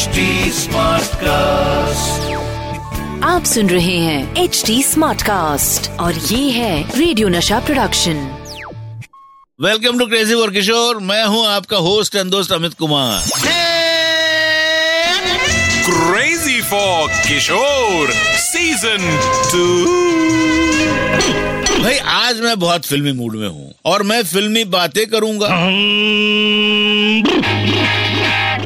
HD cast आप सुन रहे हैं एच डी स्मार्ट कास्ट और ये है radio Nasha production welcome to crazy for Kishore मैं हूँ आपका होस्ट एंड दोस्त Amit Kumar. Crazy for Kishore Season 2 भाई आज मैं बहुत फिल्मी मूड में हूँ और मैं फिल्मी बातें करूँगा।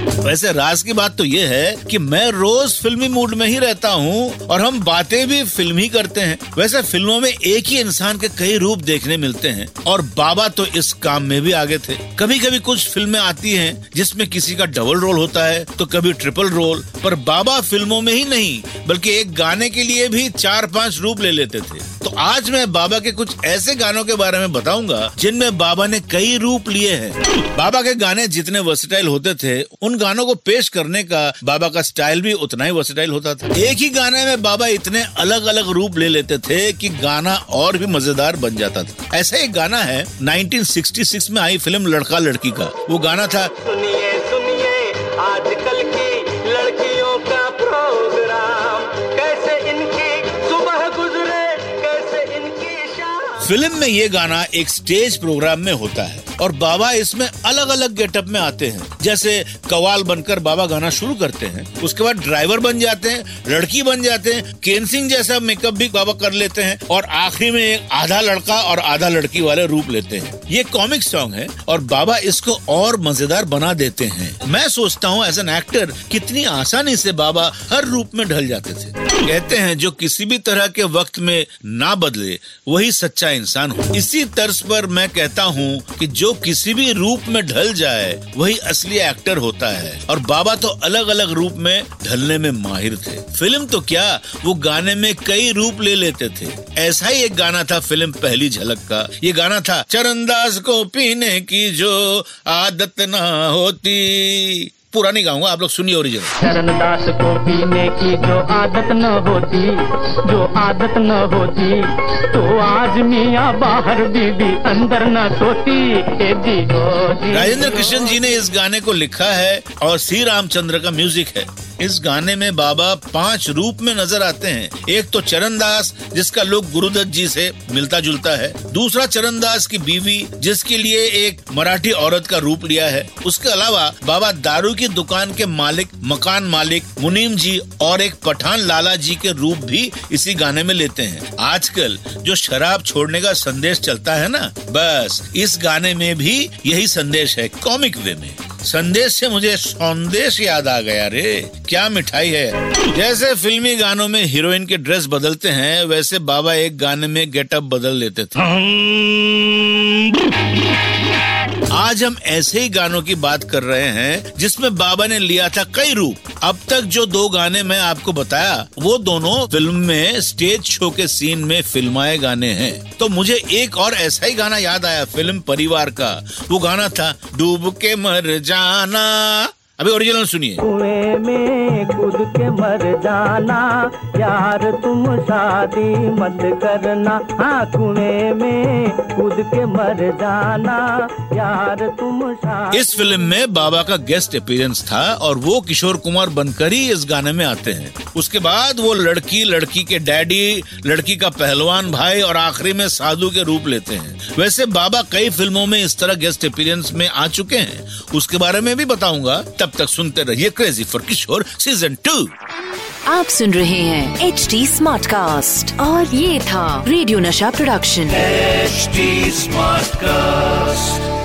वैसे राज की बात तो ये है कि मैं रोज फिल्मी मूड में ही रहता हूँ और हम बातें भी फ़िल्म ही करते हैं। वैसे फ़िल्मों में एक ही इंसान के कई रूप देखने मिलते हैं और बाबा तो इस काम में भी आगे थे। कभी कभी कुछ फ़िल्में आती हैं जिसमें किसी का डबल रोल होता है तो कभी ट्रिपल रोल, पर बाबा फ़िल्मों में ही नहीं, बल्कि एक गाने के लिए भी चार पाँच रूप ले लेते थे। आज मैं बाबा के कुछ ऐसे गानों के बारे में बताऊँगा, जिनमें बाबा ने कई रूप लिए हैं। बाबा के गाने जितने वर्सेटाइल होते थे, उन गानों को पेश करने का बाबा का स्टाइल भी उतना ही वर्सेटाइल होता था। एक ही गाने में बाबा इतने अलग अलग रूप ले लेते थे कि गाना और भी मज़ेदार बन जाता था। ऐसा एक गाना है 1966 में आई फ़िल्म लड़का लड़की का। वो गाना था फ़िल्म में ये गाना एक स्टेज प्रोग्राम में होता है और बाबा इसमें अलग अलग गेटअप में आते हैं। जैसे कवाल बनकर बाबा गाना शुरू करते हैं, उसके बाद ड्राइवर बन जाते हैं, लड़की बन जाते हैं, केन सिंह जैसा मेकअप भी बाबा कर लेते हैं और आखिरी में एक आधा लड़का और आधा लड़की वाले रूप लेते हैं। ये कॉमिक सॉन्ग है और बाबा इसको और मज़ेदार बना देते हैं। मैं सोचता हूँ एज एन एक्टर कितनी आसानी से बाबा हर रूप में ढल जाते थे। कहते हैं, जो किसी भी तरह के वक्त में ना बदले, वही सच्चा इंसान हो। इसी तर्ज पर मैं कहता हूँ कि जो किसी भी रूप में ढल जाए, वही असली एक्टर होता है। और बाबा तो अलग अलग रूप में ढलने में माहिर थे। फ़िल्म तो क्या, वो गाने में कई रूप ले लेते थे। ऐसा ही एक गाना था, फ़िल्म पहली झलक का। ये गाना था चरणदास को पीने की जो आदत ना होती। पूरा नहीं गाऊँगा आप लोग सुनिए ओरिजिनल चरणदास को पीने की जो आदत न होती, जो आदत न होती तो आज मियाँ बाहर बीबी अंदर न सोती। जी राजेंद्र कृष्ण जी ने इस गाने को लिखा है और सी रामचंद्र का म्यूज़िक है। इस गाने में बाबा पाँच रूप में नज़र आते हैं। एक तो चरणदास जिसका लोग गुरुदत्त जी से मिलता जुलता है। दूसरा चरणदास की बीवी जिसके लिए एक मराठी औरत का रूप लिया है। उसके अलावा बाबा दारू की दुकान के मालिक मकान मालिक मुनीम जी और एक पठान लाला जी के रूप भी इसी गाने में लेते हैं। आजकल जो शराब छोड़ने का संदेश चलता है ना? बस, इस गाने में भी यही संदेश है कॉमिक वे में। संदेश से मुझे संदेश याद आ गया रे। क्या मिठाई है? जैसे फिल्मी गानों में हीरोइन के ड्रेस बदलते हैं, वैसे बाबा एक गाने में गेटअप बदल लेते थे। आज हम ऐसे ही गानों की बात कर रहे हैं, जिसमें बाबा ने लिया था कई रूप। अब तक जो दो गाने मैं आपको बताया, वो दोनों फ़िल्म में स्टेज शो के सीन में फिल्माए गाने हैं। तो मुझे एक और ऐसा ही गाना याद आया, फ़िल्म परिवार का। वो गाना था, डूब के मर जाना। अभी ओरिजिनल सुनिए। कुएँ में कूद के मर जाना यार तुम शादी मत करना। हाँ कुएँ में कूद के मर जाना यार तुम शादी इस फ़िल्म में बाबा का गेस्ट अपीयरेंस था और वो किशोर कुमार बनकर ही इस गाने में आते हैं। उसके बाद वो लड़की लड़की के डैडी लड़की का पहलवान भाई और आखिरी में साधु के रूप लेते हैं। वैसे बाबा कई फ़िल्मों में इस तरह गेस्ट अपीयरेंस में आ चुके हैं। उसके बारे में भी बताऊँगा। तब तक सुनते रहिए crazy for Kishore season two आप सुन रहे हैं एच डी स्मार्ट कास्ट और ये था radio Nasha production H smart Smartcast.